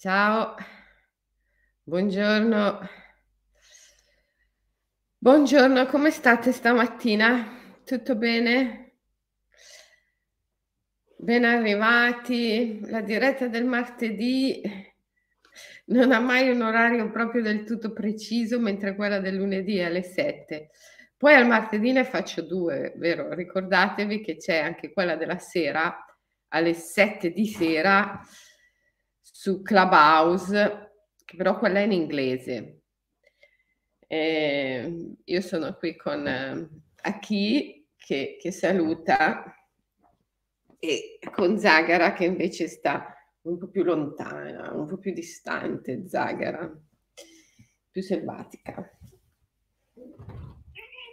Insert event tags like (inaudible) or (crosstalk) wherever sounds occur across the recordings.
Ciao, buongiorno. Buongiorno, come state stamattina? Tutto bene? Ben arrivati. La diretta del martedì non ha mai un orario proprio del tutto preciso, mentre quella del lunedì è alle 7. Poi al martedì ne faccio due, vero? Ricordatevi che c'è anche quella della sera alle 7 di sera su Clubhouse, che però quella è in inglese. Eh, io sono qui con eh, Aki che, che saluta e con Zagara che invece sta un po' più lontana, un po' più distante, Zagara, più selvatica.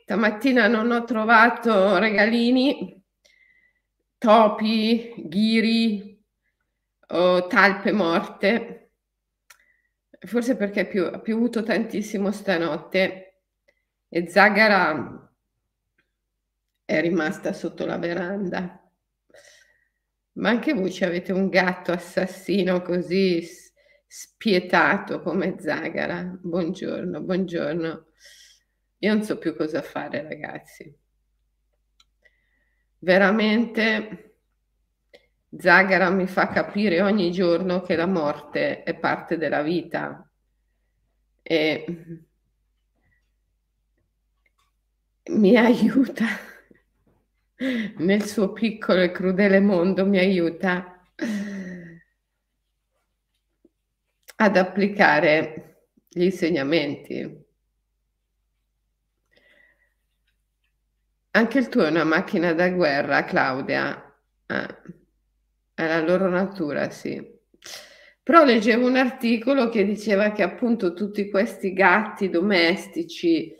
Stamattina non ho trovato regalini, topi, ghiri, o talpe morte, forse perché più, ha piovuto tantissimo stanotte e Zagara è rimasta sotto la veranda. Ma anche voi ci avete un gatto assassino così spietato come Zagara. Buongiorno, buongiorno. Io non so più cosa fare, ragazzi. Veramente Zagara mi fa capire ogni giorno che la morte è parte della vita e mi aiuta nel suo piccolo e crudele mondo, mi aiuta ad applicare gli insegnamenti. Anche il tuo è una macchina da guerra, Claudia. Ah. È la loro natura, sì. Però leggevo un articolo che diceva che appunto tutti questi gatti domestici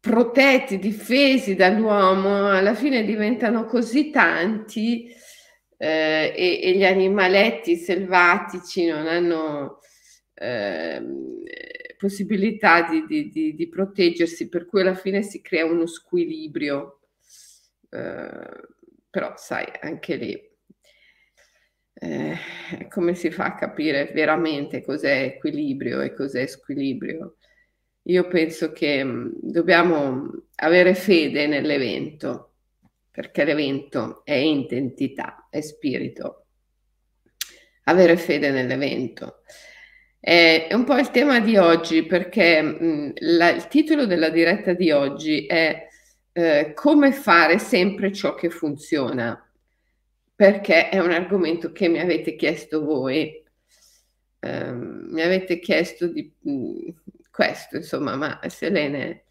protetti, difesi dall'uomo, alla fine diventano così tanti eh, e, e, gli animaletti selvatici non hanno eh, possibilità di, di, di, di, proteggersi, per cui alla fine si crea uno squilibrio. Eh, però sai, anche lì eh, come si fa a capire veramente cos'è equilibrio e cos'è squilibrio? Io penso che mm, dobbiamo avere fede nell'evento, perché l'evento è identità, è spirito. Avere fede nell'evento. È un po' il tema di oggi perché mm, la, il titolo della diretta di oggi è eh, come fare sempre ciò che funziona, perché è un argomento che mi avete chiesto voi. Eh, mi avete chiesto di mm, questo, insomma, ma Selene,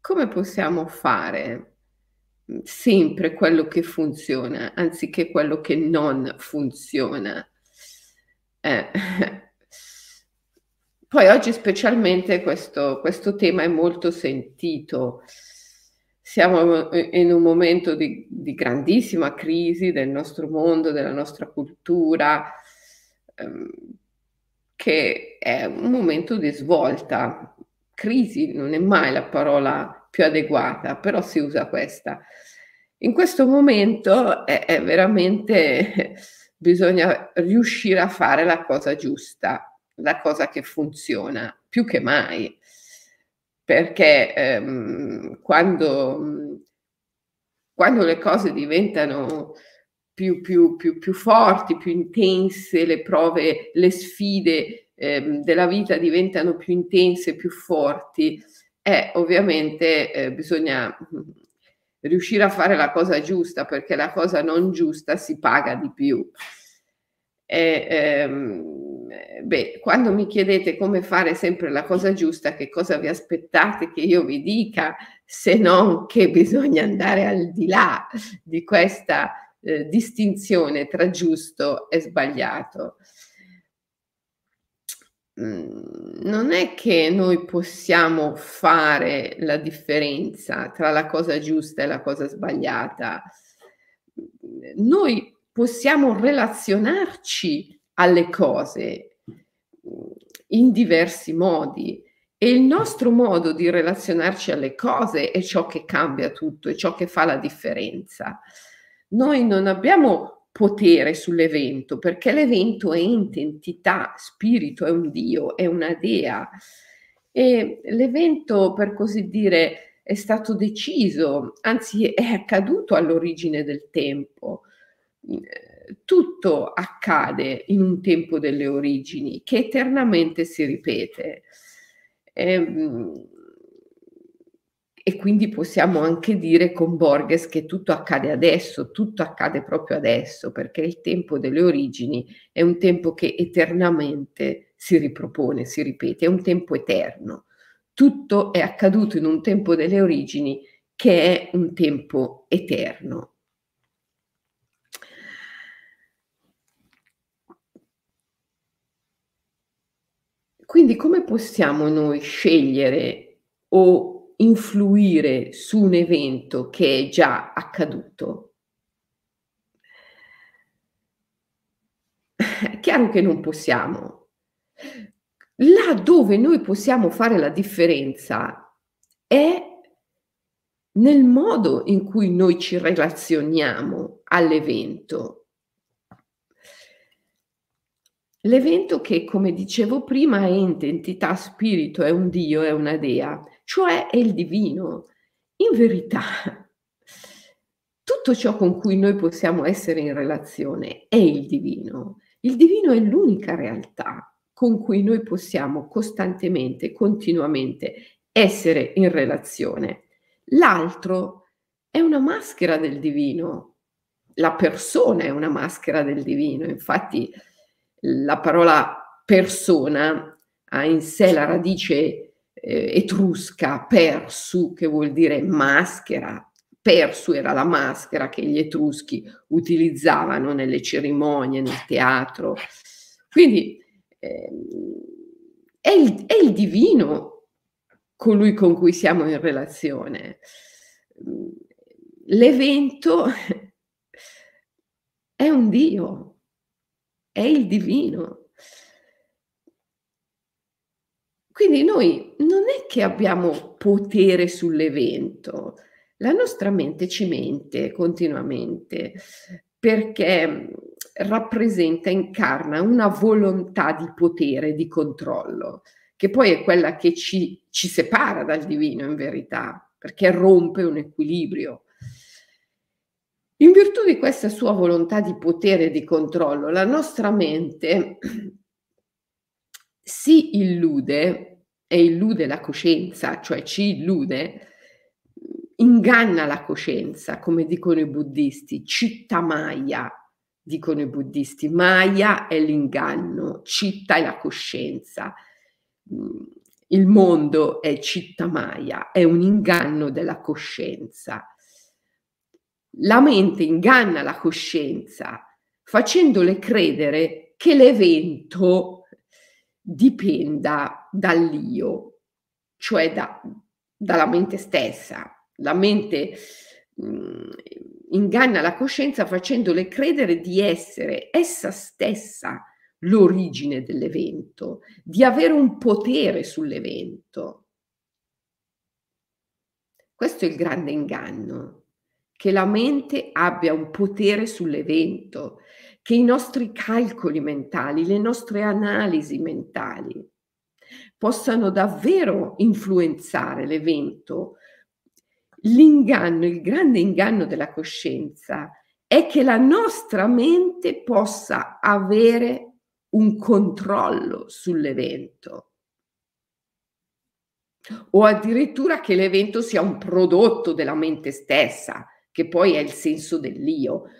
come possiamo fare sempre quello che funziona anziché quello che non funziona? Eh. (laughs) Poi oggi specialmente questo, questo tema è molto sentito siamo in un momento di, di, grandissima crisi del nostro mondo, della nostra cultura, ehm, che è un momento di svolta. Crisi non è mai la parola più adeguata, però si usa questa. In questo momento è, è veramente (laughs) bisogna riuscire a fare la cosa giusta, la cosa che funziona, più che mai perché ehm, quando, quando, le cose diventano più, più, più, più, forti, più intense, le prove, le sfide ehm, della vita diventano più intense, più forti, eh, ovviamente eh, bisogna riuscire a fare la cosa giusta perché la cosa non giusta si paga di più. E, ehm, beh, quando mi chiedete come fare sempre la cosa giusta, che cosa vi aspettate che io vi dica, se non che bisogna andare al di là di questa eh, distinzione tra giusto e sbagliato. Mm, non è che noi possiamo fare la differenza tra la cosa giusta e la cosa sbagliata. Noi possiamo relazionarci alle cose in diversi modi e il nostro modo di relazionarci alle cose è ciò che cambia tutto, è ciò che fa la differenza. Noi non abbiamo potere sull'evento, perché l'evento è ente, entità, spirito, è un Dio, è una dea. E l'evento, per così dire, è stato deciso, anzi è accaduto all'origine del tempo. Tutto accade in un tempo delle origini che eternamente si ripete. E, ehm, e quindi possiamo anche dire con Borges che tutto accade adesso, tutto accade proprio adesso, perché il tempo delle origini è un tempo che eternamente si ripropone, si ripete, è un tempo eterno. Tutto è accaduto in un tempo delle origini che è un tempo eterno. Quindi come possiamo noi scegliere o influire su un evento che è già accaduto? (laughs) Chiaro che non possiamo. Là dove noi possiamo fare la differenza è nel modo in cui noi ci relazioniamo all'evento. L'evento che, come dicevo prima, è entità, spirito, è un Dio, è una dea cioè è il divino. In verità, tutto ciò con cui noi possiamo essere in relazione è il divino. Il divino è l'unica realtà con cui noi possiamo costantemente, continuamente essere in relazione. L'altro è una maschera del divino. La persona è una maschera del divino. Infatti la parola persona ha in sé la radice eh, etrusca, persu, che vuol dire maschera. Persu era la maschera che gli etruschi utilizzavano nelle cerimonie, nel teatro. Quindi eh, è, il, è il divino colui con cui siamo in relazione. L'evento (laughs) è un Dio, è il divino. Quindi noi non è che abbiamo potere sull'evento, la nostra mente ci mente continuamente perché rappresenta, incarna una volontà di potere, di controllo, che poi è quella che ci, ci separa dal divino in verità, perché rompe un equilibrio. In virtù di questa sua volontà di potere e di controllo, la nostra mente (clears throat) si illude e illude la coscienza, cioè ci illude, inganna la coscienza, come dicono i buddisti, citta maya, dicono i buddisti, maya è l'inganno, citta è la coscienza. Il mondo è citta maya, è un inganno della coscienza. La mente inganna la coscienza facendole credere che l'evento dipenda dall'io, cioè da, dalla mente stessa. La mente mh, mm, inganna la coscienza facendole credere di essere essa stessa l'origine dell'evento, di avere un potere sull'evento. Questo è il grande inganno, che la mente abbia un potere sull'evento, che i nostri calcoli mentali, le nostre analisi mentali possano davvero influenzare l'evento. L'inganno, il grande inganno della coscienza è che la nostra mente possa avere un controllo sull'evento o addirittura che l'evento sia un prodotto della mente stessa, che poi è il senso dell'io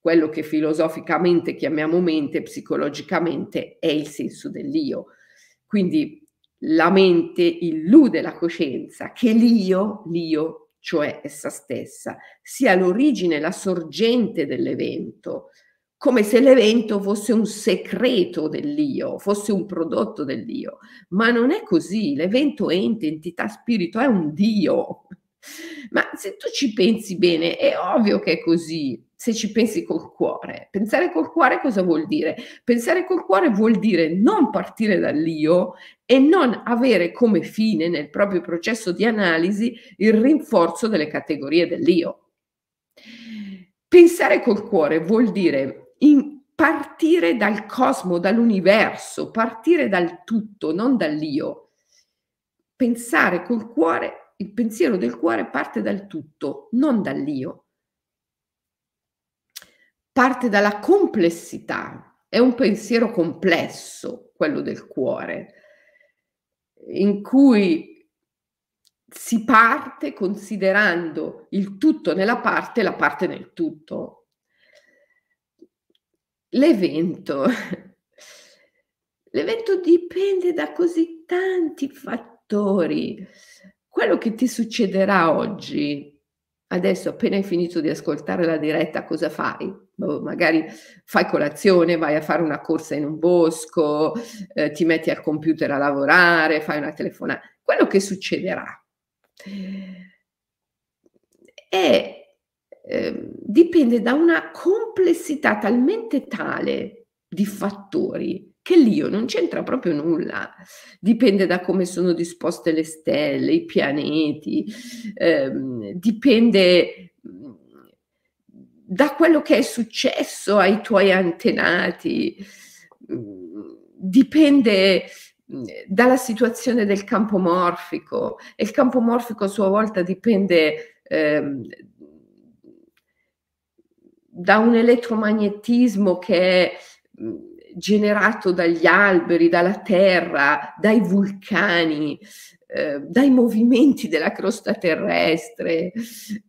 quello che filosoficamente chiamiamo mente, psicologicamente è il senso dell'io. Quindi la mente illude la coscienza che l'io, l'io, cioè essa stessa, sia l'origine, la sorgente dell'evento, come se l'evento fosse un segreto dell'io, fosse un prodotto dell'io. Ma non è così, l'evento ente, entità, spirito, è un Dio. Ma se tu ci pensi bene, è ovvio che è così se ci pensi col cuore. Pensare col cuore cosa vuol dire? Pensare col cuore vuol dire non partire dall'io e non avere come fine nel proprio processo di analisi il rinforzo delle categorie dell'io. Pensare col cuore vuol dire partire dal cosmo, dall'universo, partire dal tutto, non dall'io. Pensare col cuore, il pensiero del cuore parte dal tutto, non dall'io. Parte dalla complessità, è un pensiero complesso quello del cuore, in cui si parte considerando il tutto nella parte e la parte nel tutto. L'evento. (laughs) L'evento dipende da così tanti fattori. Quello che ti succederà oggi, adesso appena hai finito di ascoltare la diretta, cosa fai? Boh, magari fai colazione, vai a fare una corsa in un bosco, eh, ti metti al computer a lavorare, fai una telefonata. Quello che succederà e eh, dipende da una complessità talmente tale di fattori che l'io non c'entra proprio nulla. Dipende da come sono disposte le stelle, i pianeti, ehm, dipende mm, da quello che è successo ai tuoi antenati, mm, dipende dalla situazione del campo morfico e il campo morfico a sua volta dipende eh, da un elettromagnetismo che è generato dagli alberi, dalla terra, dai vulcani, eh, dai movimenti della crosta terrestre,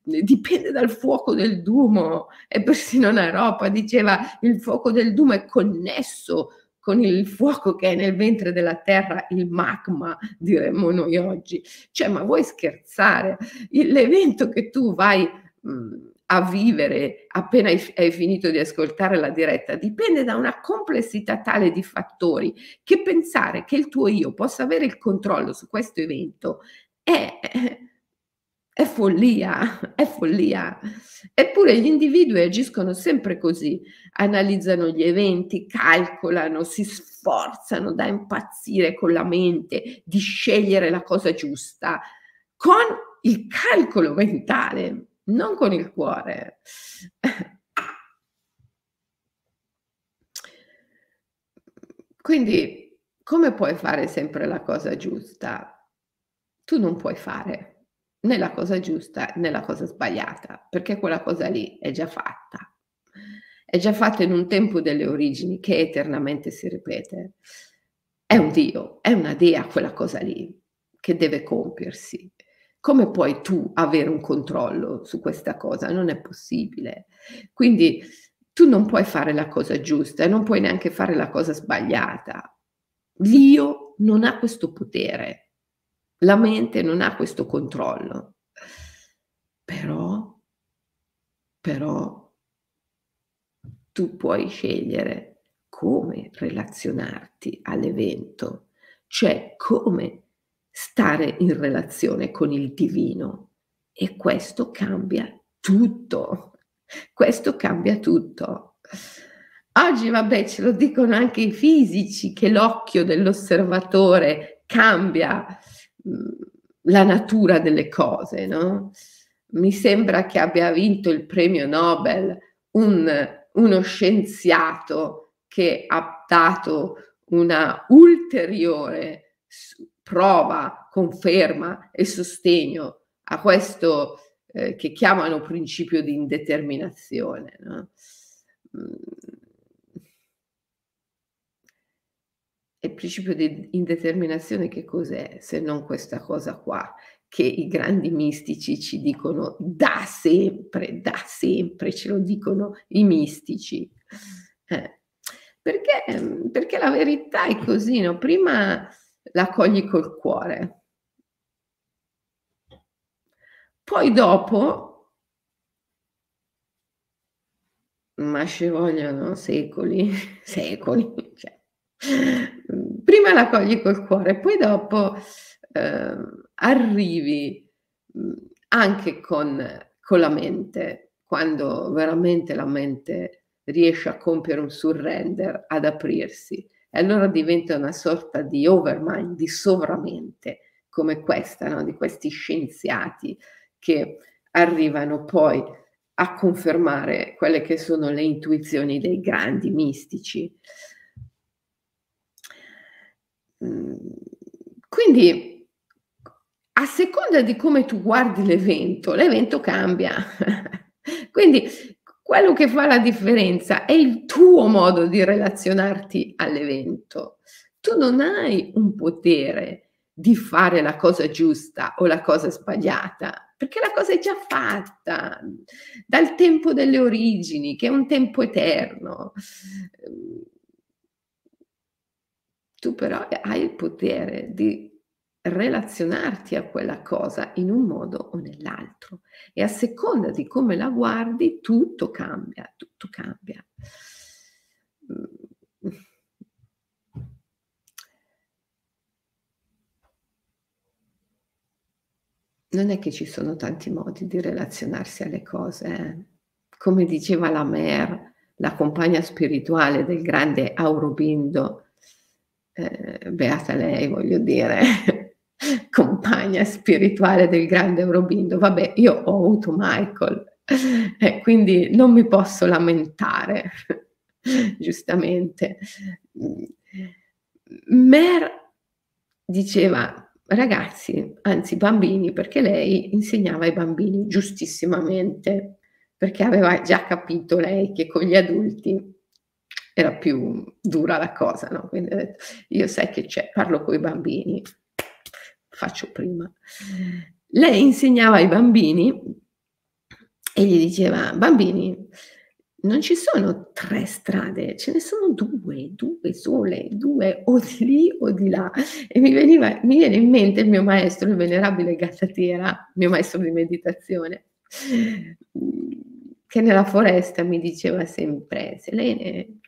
dipende dal fuoco del Dumo e persino Naropa diceva il fuoco del Dumo è connesso con il fuoco che è nel ventre della terra, il magma, diremmo noi oggi. Cioè, ma vuoi scherzare? L'evento che tu vai mh, a vivere appena hai, finito di ascoltare la diretta dipende da una complessità tale di fattori che pensare che il tuo io possa avere il controllo su questo evento è, è follia, è follia. Eppure gli individui agiscono sempre così, analizzano gli eventi, calcolano, si sforzano da impazzire con la mente, di scegliere la cosa giusta, con il calcolo mentale, non con il cuore. Quindi, come puoi fare sempre la cosa giusta? Tu non puoi fare né la cosa giusta né la cosa sbagliata, perché quella cosa lì è già fatta. È già fatta in un tempo delle origini che eternamente si ripete. È un Dio, è una Dea quella cosa lì che deve compiersi. Come puoi tu avere un controllo su questa cosa? Non è possibile. Quindi tu non puoi fare la cosa giusta e non puoi neanche fare la cosa sbagliata. L'io non ha questo potere la mente non ha questo controllo. Però, però, tu puoi scegliere come relazionarti all'evento, cioè come stare in relazione con il divino. E questo cambia tutto. Questo cambia tutto. Oggi, vabbè, ce lo dicono anche i fisici che l'occhio dell'osservatore cambia la natura delle cose, no? Mi sembra che abbia vinto il premio Nobel un, uno scienziato che ha dato una ulteriore prova, conferma e sostegno a questo eh, che chiamano principio di indeterminazione. No? il principio di indeterminazione che cos'è se non questa cosa qua che i grandi mistici ci dicono da sempre, da sempre, ce lo dicono i mistici. Eh, perché, perché la verità è così, no? prima la cogli col cuore, poi dopo, ma ci vogliono secoli, (laughs) secoli, cioè, prima la cogli col cuore, poi dopo eh, arrivi anche con, con la mente, quando veramente la mente riesce a compiere un surrender, ad aprirsi. E allora diventa una sorta di overmind, di sovramente, come questa, no? di questi scienziati che arrivano poi a confermare quelle che sono le intuizioni dei grandi mistici. Mm, quindi, a seconda di come tu guardi l'evento, l'evento cambia. (laughs) Quindi, quello che fa la differenza è il tuo modo di relazionarti all'evento. Tu non hai un potere di fare la cosa giusta o la cosa sbagliata, perché la cosa è già fatta dal tempo delle origini, che è un tempo eterno. Tu però hai il potere di relazionarti a quella cosa in un modo o nell'altro e a seconda di come la guardi tutto cambia, tutto cambia. Non è che ci sono tanti modi di relazionarsi alle cose. Eh. Come diceva la Mer, la compagna spirituale del grande Aurobindo, eh, beata lei, voglio dire, (laughs) compagna spirituale del grande Aurobindo. Vabbè, io ho avuto Michael, (laughs) eh, quindi non mi posso lamentare, (laughs) giustamente. Mer diceva, ragazzi, anzi bambini, perché lei insegnava ai bambini giustissimamente, perché aveva già capito lei che con gli adulti era più dura la cosa, no? Quindi ho detto, io sai che c'è, parlo con i bambini, faccio prima. Lei insegnava ai bambini e gli diceva, bambini, non ci sono tre strade, ce ne sono due, due sole, due o di lì o di là. E mi, veniva, mi viene in mente il mio maestro, il venerabile Gattatiera, mio maestro di meditazione, che nella foresta mi diceva sempre, Selene,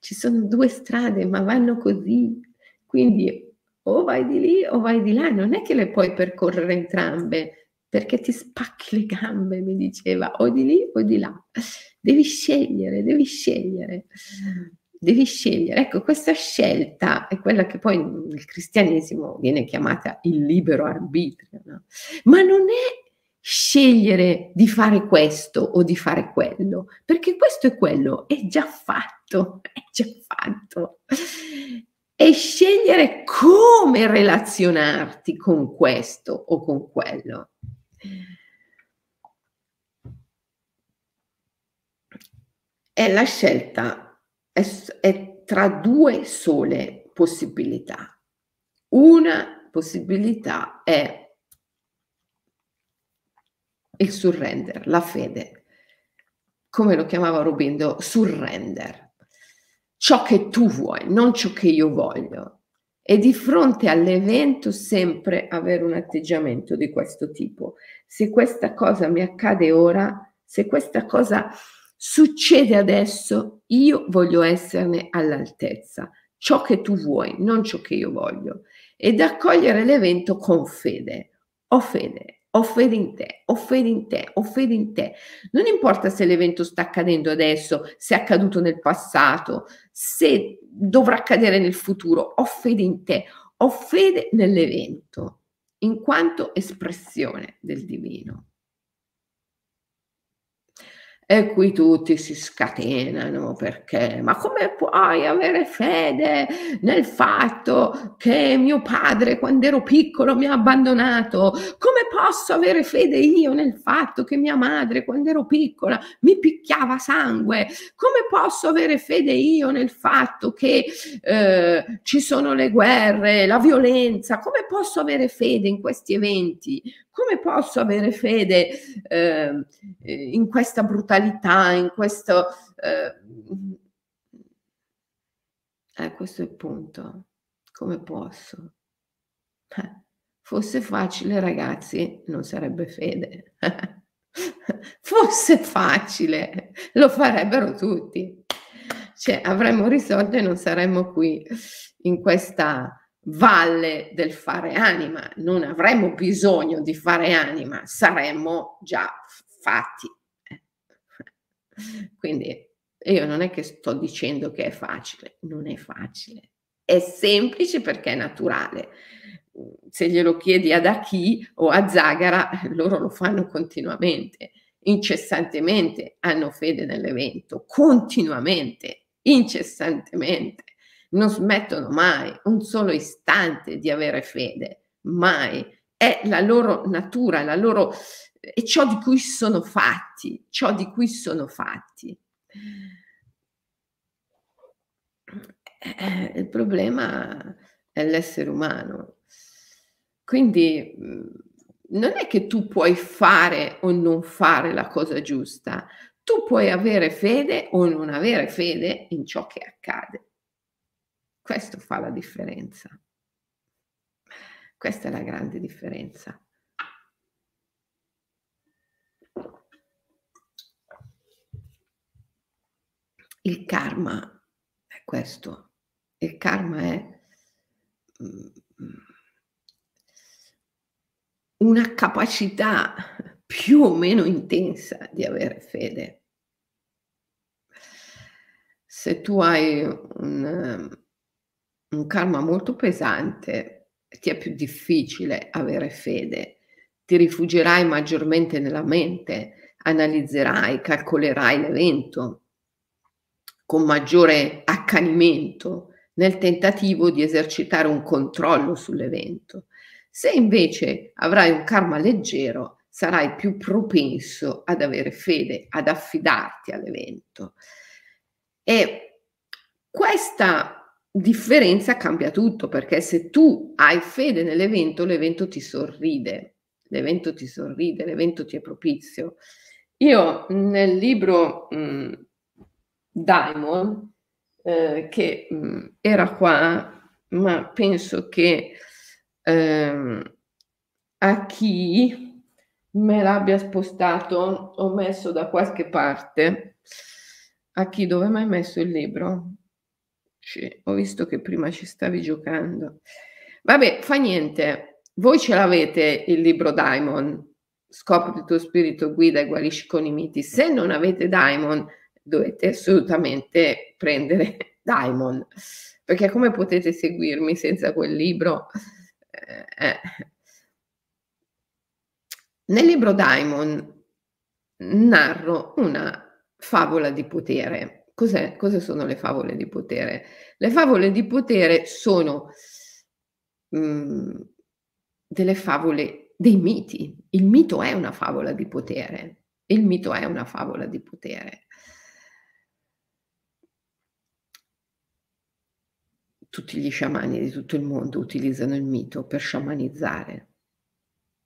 ci sono due strade, ma vanno così. Quindi o vai di lì o vai di là, non è che le puoi percorrere entrambe, perché ti spacchi le gambe, mi diceva, o di lì o di là. Devi scegliere, devi scegliere. Devi scegliere. Ecco, questa scelta è quella che poi nel cristianesimo viene chiamata il libero arbitrio, no? ma non è scegliere di fare questo o di fare quello, perché questo e quello è già fatto, è già fatto. E scegliere come relazionarti con questo o con quello. E la scelta è, è tra due sole possibilità. Una possibilità è il surrender, la fede. Come lo chiamava Rubindo? Surrender. Ciò che tu vuoi, non ciò che io voglio. E di fronte all'evento sempre avere un atteggiamento di questo tipo. Se questa cosa mi accade ora, se questa cosa succede adesso, io voglio esserne all'altezza. Ciò che tu vuoi, non ciò che io voglio. Ed accogliere l'evento con fede. Ho fede, ho fede in te, ho fede in te, ho fede in te. Non importa se l'evento sta accadendo adesso, se è accaduto nel passato, se dovrà accadere nel futuro, ho fede in te, ho fede nell'evento, in quanto espressione del divino. E qui tutti si scatenano perché, ma come puoi avere fede nel fatto che mio padre quando ero piccolo mi ha abbandonato? Come posso avere fede io nel fatto che mia madre quando ero piccola mi picchiava sangue? Come posso avere fede io nel fatto che eh, ci sono le guerre, la violenza? Come posso avere fede in questi eventi? Come posso avere fede ehm, eh, in questa brutalità, in questo... Eh, eh, questo è il punto. Come posso? Eh, fosse facile, ragazzi, non sarebbe fede. (laughs) fosse facile, lo farebbero tutti. Cioè, avremmo risolto e non saremmo qui in questa valle del fare anima, non avremmo bisogno di fare anima, saremmo già fatti. (laughs) Quindi io non è che sto dicendo che è facile, non è facile, è semplice perché è naturale. Se glielo chiedi ad Aki o a Zagara, loro lo fanno continuamente incessantemente hanno fede nell'evento, continuamente, incessantemente, non smettono mai un solo istante di avere fede, mai. È la loro natura, la loro, è ciò di cui sono fatti, ciò di cui sono fatti. Eh, il problema è l'essere umano. Quindi mhmm, non è che tu puoi fare o non fare la cosa giusta, tu puoi avere fede o non avere fede in ciò che accade. Questo fa la differenza. Questa è la grande differenza. Il karma è questo. Il karma è mm, una capacità più o meno intensa di avere fede. Se tu hai un, un karma molto pesante, ti è più difficile avere fede, ti rifugierai maggiormente nella mente, analizzerai, calcolerai l'evento con maggiore accanimento nel tentativo di esercitare un controllo sull'evento. Se invece avrai un karma leggero, sarai più propenso ad avere fede, ad affidarti all'evento. E questa differenza cambia tutto, perché se tu hai fede nell'evento, l'evento ti sorride, l'evento ti sorride, l'evento ti è propizio. Io nel libro mh, Diamond, eh, che mh, era qua, ma penso che ehm, a chi me l'abbia spostato o messo da qualche parte, a chi dove mai messo il libro? Ho visto che prima ci stavi giocando. Vabbè, fa niente. Voi ce l'avete il libro Daimon, Scopri il tuo spirito guida e guarisci con i miti. Se non avete Daimon, dovete assolutamente prendere (laughs) Daimon, perché come potete seguirmi senza quel libro? Eh, eh. Nel libro Daimon narro una favola di potere. Cos'è? Cosa sono le favole di potere? Le favole di potere sono mh, mm, delle favole dei miti. Il mito è una favola di potere. Il mito è una favola di potere. tutti gli sciamani di tutto il mondo utilizzano il mito per sciamanizzare,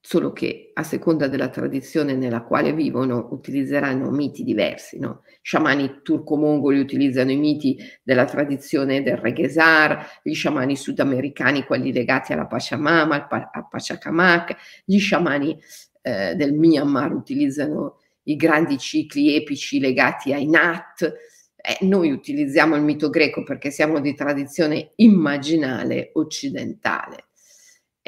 solo che a seconda della tradizione nella quale vivono utilizzeranno miti diversi. No? Sciamani turco-mongoli utilizzano i miti della tradizione del Reghesar, gli sciamani sudamericani, quelli legati alla Pachamama, al, al Pachacamac, gli sciamani eh, del Myanmar utilizzano i grandi cicli epici legati ai Nat, eh, noi utilizziamo il mito greco perché siamo di tradizione immaginale occidentale.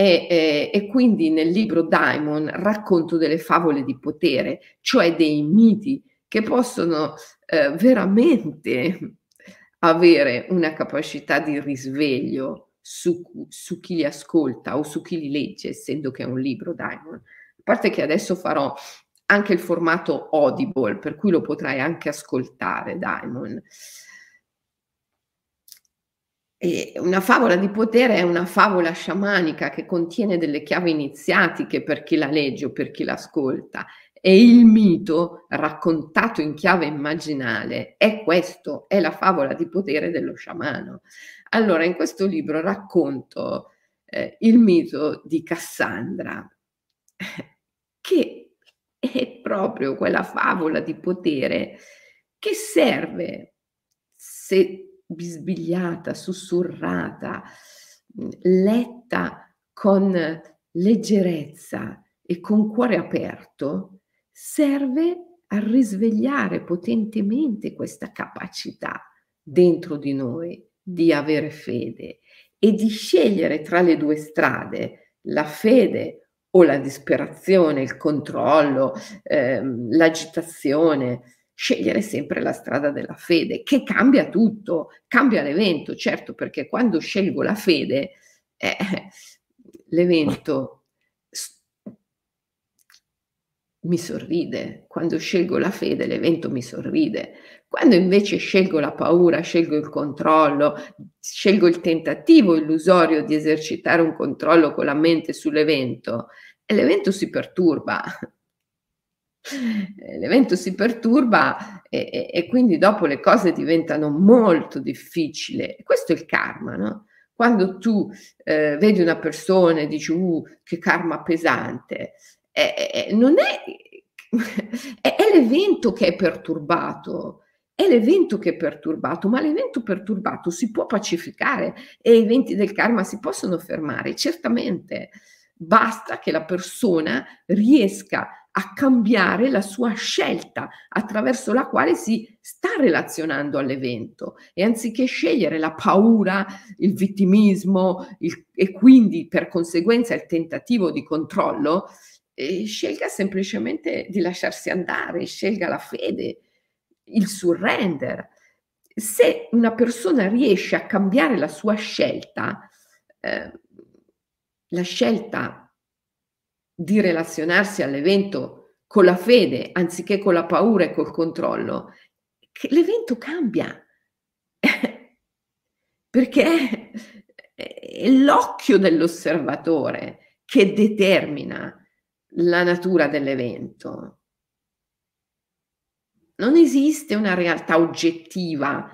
E, e, e, quindi nel libro Daimon racconto delle favole di potere, cioè dei miti che possono eh, veramente avere una capacità di risveglio su, su, chi li ascolta o su chi li legge, essendo che è un libro Daimon. A parte che adesso farò anche il formato Audible, per cui lo potrai anche ascoltare, Daimon. E una favola di potere è una favola sciamanica che contiene delle chiavi iniziatiche per chi la legge o per chi l'ascolta. E il mito raccontato in chiave immaginale è questo, è la favola di potere dello sciamano. Allora, in questo libro racconto eh, il mito di Cassandra, (laughs) che è proprio quella favola di potere che serve, se bisbigliata, sussurrata, letta con leggerezza e con cuore aperto, serve a risvegliare potentemente questa capacità dentro di noi di avere fede e di scegliere tra le due strade, la fede o la disperazione, il controllo, ehm, l'agitazione, scegliere sempre la strada della fede, che cambia tutto, cambia l'evento, certo, perché quando scelgo la fede, eh, (laughs) l'evento mi sorride, quando scelgo la fede l'evento mi sorride, quando invece scelgo la paura, scelgo il controllo, scelgo il tentativo illusorio di esercitare un controllo con la mente sull'evento, l'evento si perturba. L'evento si perturba e, e, e, quindi dopo le cose diventano molto difficili. Questo è il karma, no? Quando tu eh, vedi una persona e dici, uh, che karma pesante, eh, eh, non è, (laughs) è, è l'evento che è perturbato, è l'evento che è perturbato, ma l'evento perturbato si può pacificare e i eventi del karma si possono fermare, certamente. Basta che la persona riesca a cambiare la sua scelta attraverso la quale si sta relazionando all'evento e anziché scegliere la paura, il vittimismo il, e quindi per conseguenza il tentativo di controllo, eh, scelga semplicemente di lasciarsi andare, scelga la fede, il surrender. Se una persona riesce a cambiare la sua scelta, eh, la scelta di relazionarsi all'evento con la fede anziché con la paura e col controllo, l'evento cambia. (laughs) Perché è l'occhio dell'osservatore che determina la natura dell'evento. Non esiste una realtà oggettiva,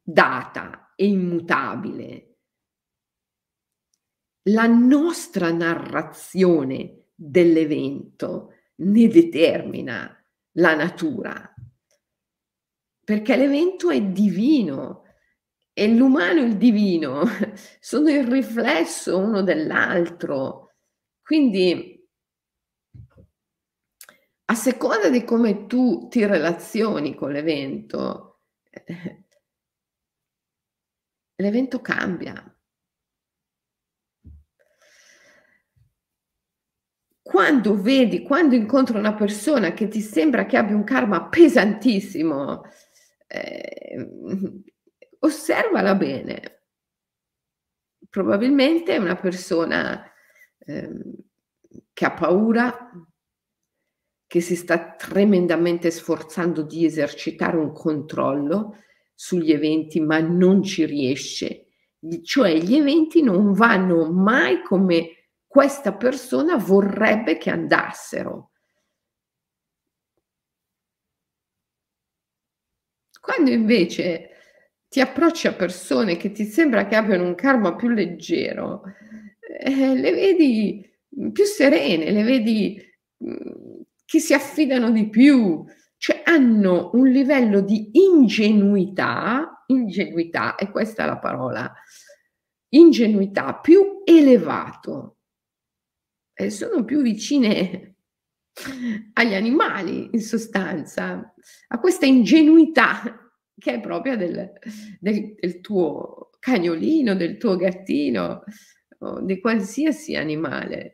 data e immutabile. La nostra narrazione dell'evento ne determina la natura, perché l'evento è divino e l'umano e il divino (laughs) sono il riflesso uno dell'altro. Quindi a seconda di come tu ti relazioni con l'evento, eh, l'evento cambia. Quando vedi, quando incontri una persona che ti sembra che abbia un karma pesantissimo, eh, osservala bene. Probabilmente è una persona eh, che ha paura, che si sta tremendamente sforzando di esercitare un controllo sugli eventi, ma non ci riesce. Cioè gli eventi non vanno mai come questa persona vorrebbe che andassero. Quando invece ti approcci a persone che ti sembra che abbiano un karma più leggero, eh, le vedi più serene, le vedi mm, che si affidano di più, cioè hanno un livello di ingenuità, ingenuità, e questa è la parola, ingenuità più elevato. E sono più vicine agli animali, in sostanza, a questa ingenuità che è propria del, del, del tuo cagnolino, del tuo gattino, di qualsiasi animale.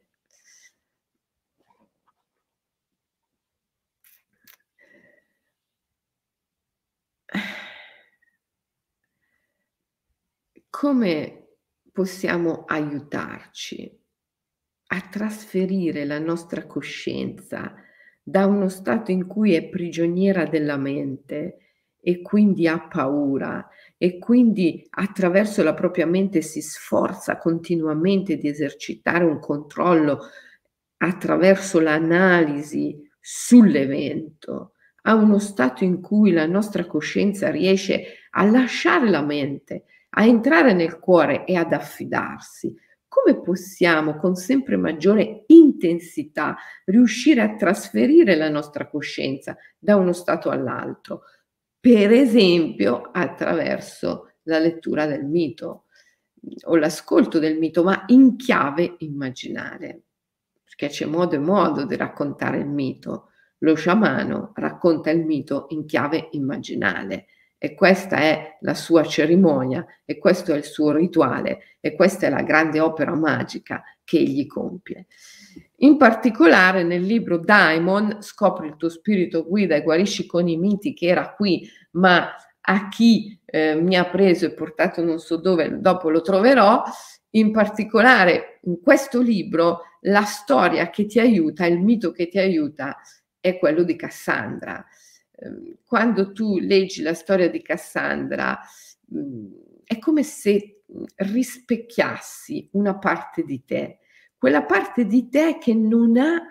come possiamo aiutarci a trasferire la nostra coscienza da uno stato in cui è prigioniera della mente e quindi ha paura e quindi attraverso la propria mente si sforza continuamente di esercitare un controllo attraverso l'analisi sull'evento, a uno stato in cui la nostra coscienza riesce a lasciare la mente, a entrare nel cuore e ad affidarsi, come possiamo con sempre maggiore intensità riuscire a trasferire la nostra coscienza da uno stato all'altro? Per esempio attraverso la lettura del mito o l'ascolto del mito, ma in chiave immaginale, perché c'è modo e modo di raccontare il mito. Lo sciamano racconta il mito in chiave immaginale e questa è la sua cerimonia e questo è il suo rituale e questa è la grande opera magica che egli compie. In particolare nel libro Daimon, scopri il tuo spirito guida e guarisci con i miti che era qui, ma a chi eh, mi ha preso e portato non so dove, dopo lo troverò, in particolare in questo libro la storia che ti aiuta, il mito che ti aiuta è quello di Cassandra. Ehm, quando tu leggi la storia di Cassandra, mm, è come se rispecchiassi una parte di te, quella parte di te che non ha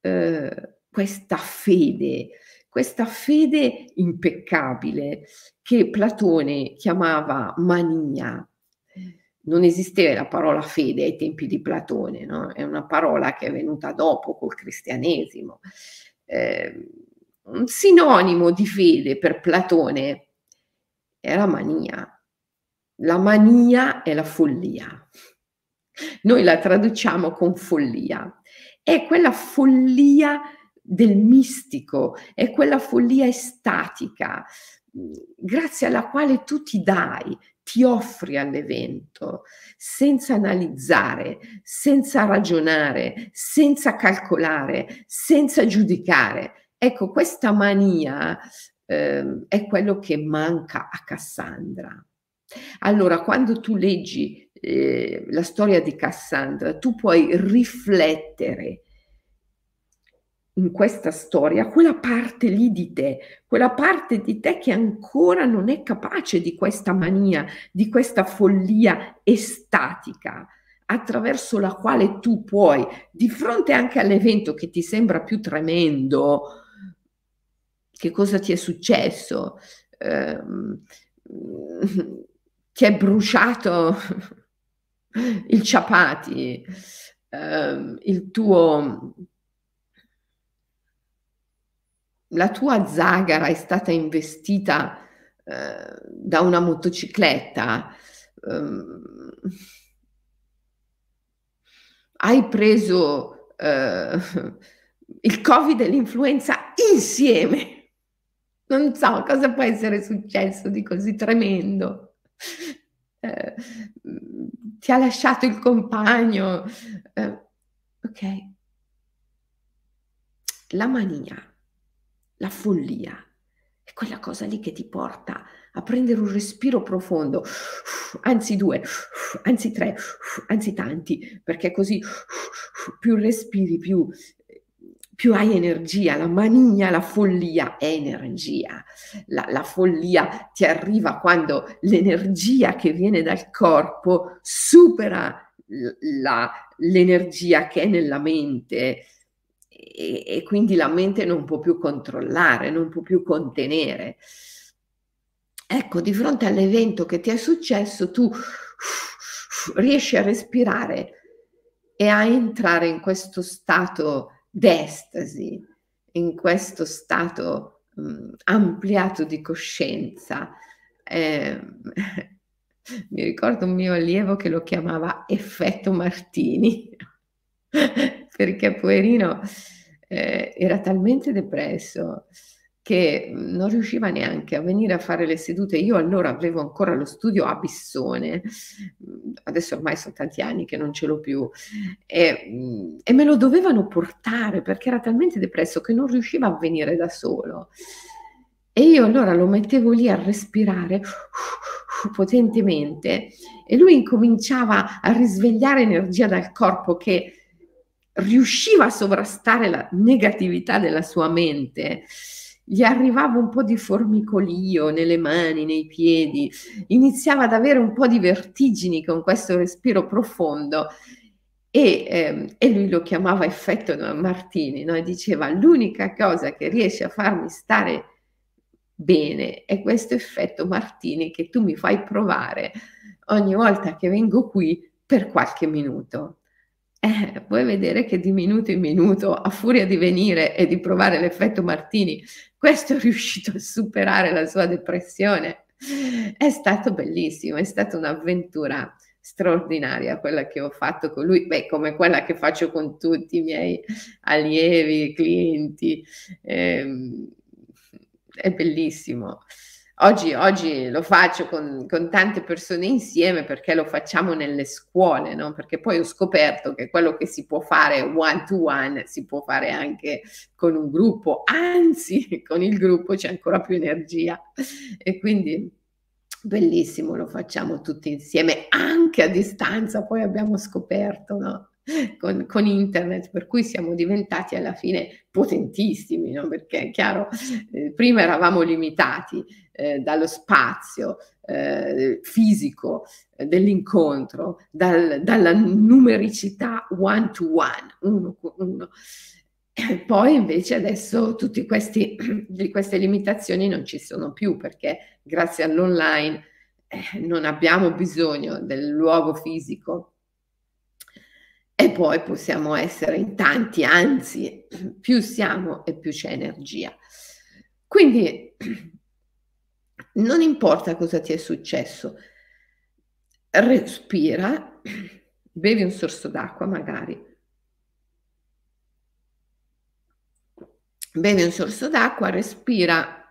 eh, questa fede, questa fede impeccabile che Platone chiamava mania. Non esisteva la parola fede ai tempi di Platone, no? è una parola che è venuta dopo col cristianesimo. Eh, un sinonimo di fede per Platone era mania. La mania è la follia. Noi la traduciamo con follia. È quella follia del mistico, è quella follia estatica, grazie alla quale tu ti dai, ti offri all'evento, senza analizzare, senza ragionare, senza calcolare, senza giudicare. Ecco, questa mania eh, è quello che manca a Cassandra. Allora, quando tu leggi eh, la storia di Cassandra, tu puoi riflettere in questa storia quella parte lì di te, quella parte di te che ancora non è capace di questa mania, di questa follia estatica attraverso la quale tu puoi, di fronte anche all'evento che ti sembra più tremendo, che cosa ti è successo? Eh, ti è bruciato (laughs) il ciapati, eh, il tuo la tua zagara è stata investita eh, da una motocicletta, ehm, hai preso eh, (laughs) il covid e l'influenza insieme. Non so cosa può essere successo di così tremendo. Eh, ti ha lasciato il compagno. Eh, ok. La mania la follia. È quella cosa lì che ti porta a prendere un respiro profondo, anzi due, anzi tre, anzi tanti, perché così più respiri, più, più hai energia. La mania, la follia è energia. La, la follia ti arriva quando l'energia che viene dal corpo supera la, l'energia che è nella mente e, e quindi la mente non può più controllare, non può più contenere. Ecco, di fronte all'evento che ti è successo, tu riesci a respirare e a entrare in questo stato d'estasi, in questo stato mh, ampliato di coscienza. Eh, (laughs) mi ricordo un mio allievo che lo chiamava effetto Martini, (laughs) perché poverino eh, era talmente depresso che non riusciva neanche a venire a fare le sedute. Io allora avevo ancora lo studio a Bissone, adesso ormai sono tanti anni che non ce l'ho più, e, e me lo dovevano portare perché era talmente depresso che non riusciva a venire da solo. E io allora lo mettevo lì a respirare potentemente e lui incominciava a risvegliare energia dal corpo che riusciva a sovrastare la negatività della sua mente, gli arrivava un po' di formicolio nelle mani, nei piedi, iniziava ad avere un po' di vertigini con questo respiro profondo e, eh, e lui lo chiamava effetto Martini, no? e diceva l'unica cosa che riesce a farmi stare bene è questo effetto Martini che tu mi fai provare ogni volta che vengo qui per qualche minuto eh, puoi vedere che di minuto in minuto, a furia di venire e di provare l'effetto Martini, questo è riuscito a superare la sua depressione. È stato bellissimo, è stata un'avventura straordinaria quella che ho fatto con lui, beh, come quella che faccio con tutti i miei allievi, clienti. Eh, è bellissimo. Oggi, oggi, lo faccio con, con, tante persone insieme perché lo facciamo nelle scuole, no? perché poi ho scoperto che quello che si può fare one to one si può fare anche con un gruppo, anzi (laughs) con il gruppo c'è ancora più energia e quindi Bellissimo, lo facciamo tutti insieme, anche a distanza, poi abbiamo scoperto, no? Con, con, internet, per cui siamo diventati alla fine potentissimi, no? perché è chiaro, eh, prima eravamo limitati eh, dallo spazio eh, fisico eh, dell'incontro, dal, dalla numericità one to one, uno, uno. Poi invece adesso tutte queste limitazioni non ci sono più perché grazie all'online eh, non abbiamo bisogno del luogo fisico e poi possiamo essere in tanti, anzi più siamo e più c'è energia. Quindi non importa cosa ti è successo, respira, bevi un sorso d'acqua magari bevi un sorso d'acqua, respira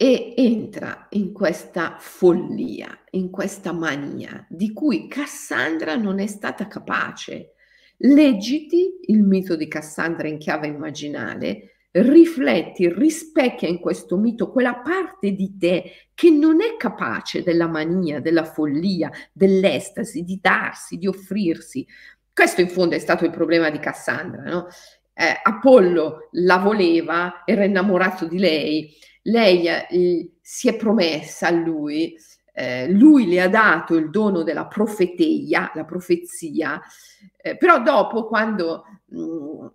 e entra in questa follia, in questa mania di cui Cassandra non è stata capace. Leggiti il mito di Cassandra in chiave immaginale, rifletti, rispecchia in questo mito quella parte di te che non è capace della mania, della follia, dell'estasi, di darsi, di offrirsi, questo in fondo è stato il problema di Cassandra, no? Eh, Apollo la voleva, era innamorato di lei, lei eh, si è promessa a lui, eh, lui le ha dato il dono della profeteia, la profezia, eh, però dopo quando mh, mm,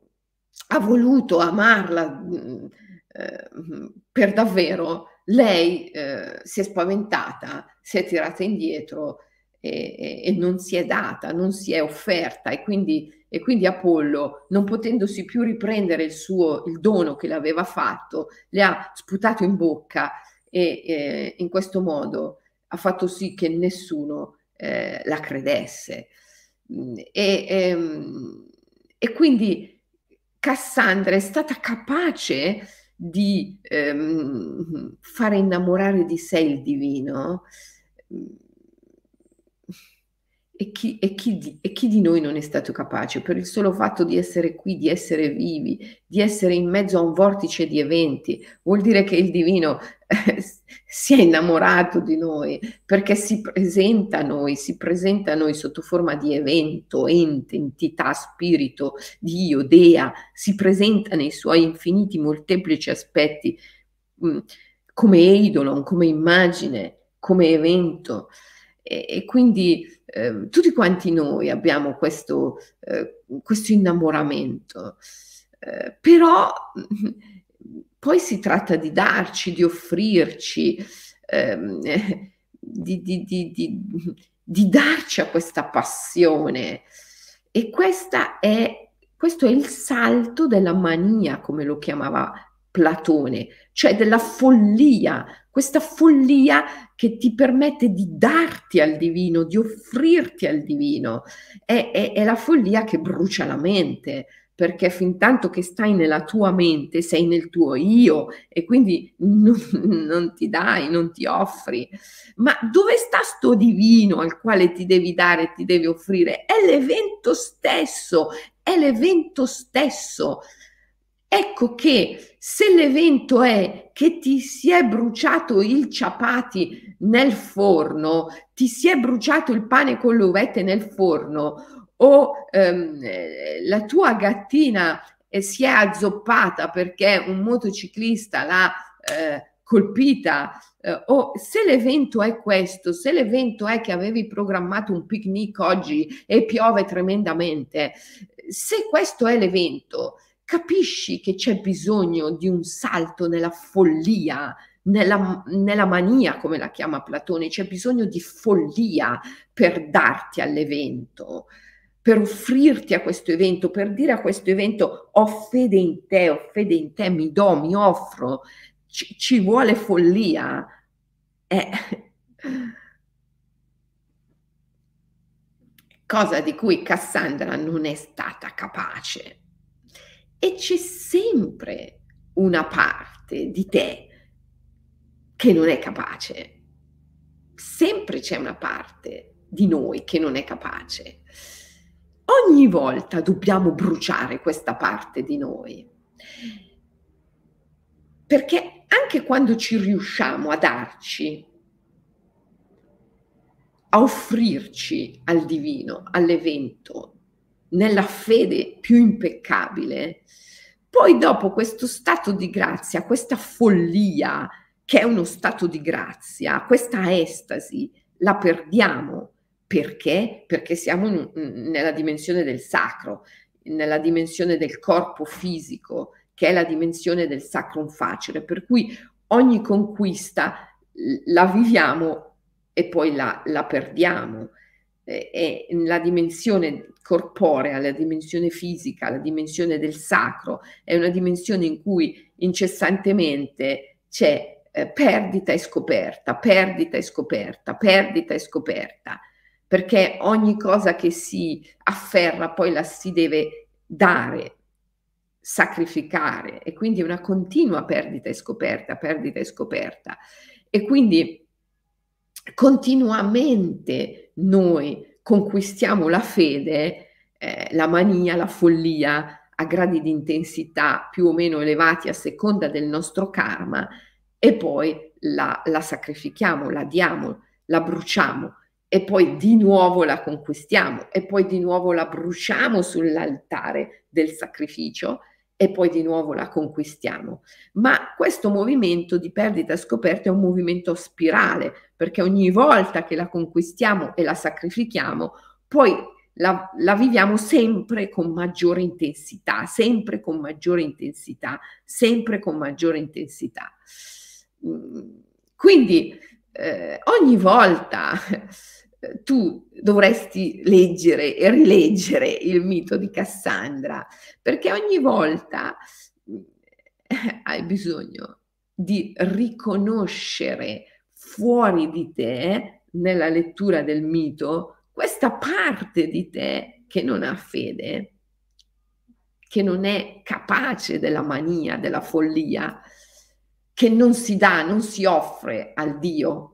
ha voluto amarla mh, mm, eh, per davvero, lei eh, si è spaventata, si è tirata indietro e, e, non si è data, non si è offerta e quindi, e quindi Apollo, non potendosi più riprendere il suo il dono che le aveva fatto, le ha sputato in bocca e eh, in questo modo ha fatto sì che nessuno eh, la credesse. Mm, e, ehm, e, quindi Cassandra è stata capace di ehm, fare innamorare di sé il divino e chi, e, chi di, e chi, di, noi non è stato capace per il solo fatto di essere qui, di essere vivi, di essere in mezzo a un vortice di eventi? Vuol dire che il divino eh, si è innamorato di noi perché si presenta a noi, si presenta a noi sotto forma di evento, ente, entità, spirito, Dio, Dea, si presenta nei suoi infiniti molteplici aspetti mh, mm, come eidolon, come immagine, come evento. E, e quindi eh, tutti quanti noi abbiamo questo, eh, questo innamoramento, eh, però (laughs) poi si tratta di darci, di offrirci, ehm, di, di, di, di, darci a questa passione. E è, questo è il salto della mania, come lo chiamava Platone, cioè della follia, questa follia che ti permette di darti al divino, di offrirti al divino. È, è, è la follia che brucia la mente, perché fin tanto che stai nella tua mente sei nel tuo io e quindi non, (laughs) non, ti dai, non ti offri. Ma dove sta sto divino al quale ti devi dare, ti devi offrire? È l'evento stesso, è l'evento stesso. Ecco che se l'evento è che ti si è bruciato il ciapati nel forno, ti si è bruciato il pane con le uvette nel forno o ehm, la tua gattina eh, si è azzoppata perché un motociclista l'ha eh, colpita eh, o se l'evento è questo, se l'evento è che avevi programmato un picnic oggi e piove tremendamente, se questo è l'evento, capisci che c'è bisogno di un salto nella follia, nella, nella, mania, come la chiama Platone, c'è bisogno di follia per darti all'evento, per offrirti a questo evento, per dire a questo evento ho fede in te, ho fede in te, mi do, mi offro, ci, ci vuole follia. Eh. (laughs) Cosa di cui Cassandra non è stata capace e c'è sempre una parte di te che non è capace. Sempre c'è una parte di noi che non è capace. Ogni volta dobbiamo bruciare questa parte di noi. Perché anche quando ci riusciamo a darci, a offrirci al divino, all'evento, nella fede più impeccabile, poi dopo questo stato di grazia, questa follia che è uno stato di grazia, questa estasi, la perdiamo. Perché? Perché siamo nella dimensione del sacro, nella dimensione del corpo fisico, che è la dimensione del sacrum facere, per cui ogni conquista la viviamo e poi la, la perdiamo. E la dimensione corporea, la dimensione fisica, la dimensione del sacro, è una dimensione in cui incessantemente c'è eh, perdita e scoperta, perdita e scoperta, perdita e scoperta, perché ogni cosa che si afferra poi la si deve dare, sacrificare e quindi una continua perdita e scoperta, perdita e scoperta. E quindi continuamente noi conquistiamo la fede, eh, la mania, la follia a gradi di intensità più o meno elevati a seconda del nostro karma e poi la, la sacrifichiamo, la diamo, la bruciamo e poi di nuovo la conquistiamo e poi di nuovo la bruciamo sull'altare del sacrificio e poi di nuovo la conquistiamo. Ma questo movimento di perdita scoperta è un movimento spirale, perché ogni volta che la conquistiamo e la sacrifichiamo, poi la, la viviamo sempre con maggiore intensità, sempre con maggiore intensità, sempre con maggiore intensità. Mm, quindi eh, ogni volta tu dovresti leggere e rileggere il mito di Cassandra, perché ogni volta eh, (laughs) hai bisogno di riconoscere fuori di te, nella lettura del mito, questa parte di te che non ha fede, che non è capace della mania, della follia, che non si dà, non si offre al Dio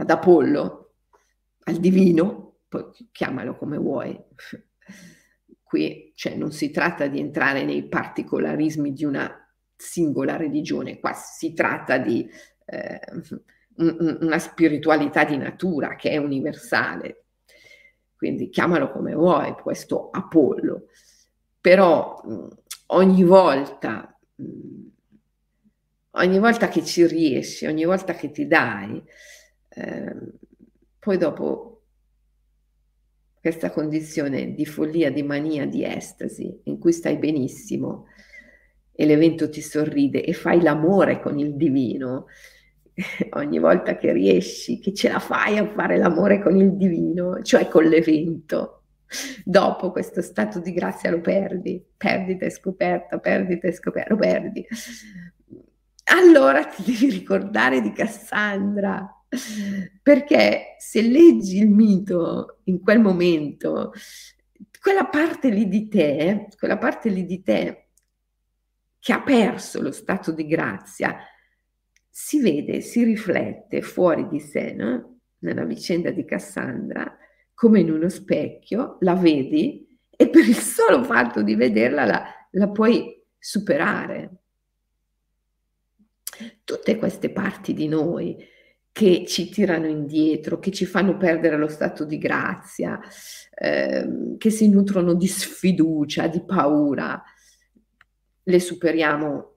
ad Apollo, al divino, poi chiamalo come vuoi. Qui cioè, non si tratta di entrare nei particolarismi di una singola religione, qua si tratta di eh, un, una spiritualità di natura che è universale. Quindi chiamalo come vuoi, questo Apollo. Però ogni volta, ogni volta che ci riesci, ogni volta che ti dai, Ehm, poi dopo questa condizione di follia, di mania, di estasi, in cui stai benissimo e l'evento ti sorride e fai l'amore con il divino, (laughs) ogni volta che riesci, che ce la fai a fare l'amore con il divino, cioè con l'evento, dopo questo stato di grazia lo perdi, perdita e scoperta, perdita e scoperta, lo perdi. Allora ti devi ricordare di Cassandra, perché se leggi il mito in quel momento, quella parte lì di te, quella parte lì di te che ha perso lo stato di grazia, si vede, si riflette fuori di sé, no? nella vicenda di Cassandra, come in uno specchio, la vedi e per il solo fatto di vederla la, la puoi superare. Tutte queste parti di noi che ci tirano indietro, che ci fanno perdere lo stato di grazia, eh, che si nutrono di sfiducia, di paura, le superiamo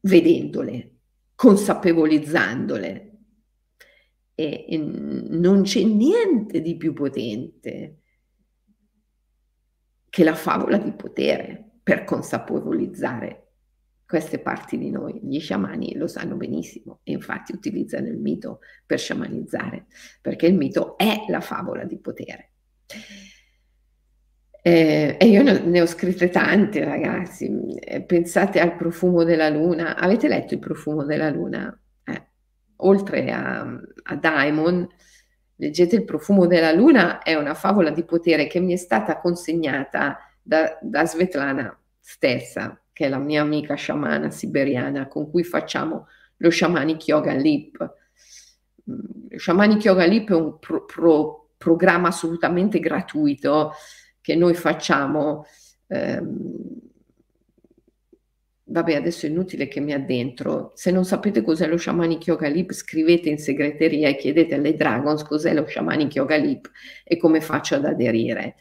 vedendole, consapevolizzandole. E, e non c'è niente di più potente che la favola di potere per consapevolizzare queste parti di noi. Gli sciamani lo sanno benissimo infatti utilizzano il mito per sciamanizzare, perché il mito è la favola di potere. Eh, e io ne ho scritte tante, ragazzi. Eh, pensate al profumo della luna. Avete letto il profumo della luna? Eh, oltre a, a Daimon, leggete il profumo della luna, è una favola di potere che mi è stata consegnata da, da Svetlana stessa che è la mia amica sciamana siberiana con cui facciamo lo Shamanic Yoga Lip. Mm, Shamanic Yoga Lip è un pro, pro, programma assolutamente gratuito che noi facciamo ehm, vabbè, adesso è inutile che mi addentro. Se non sapete cos'è lo Shamanic Yoga Lip, scrivete in segreteria e chiedete alle Dragons cos'è lo Shamanic Yoga Lip e come faccio ad aderire.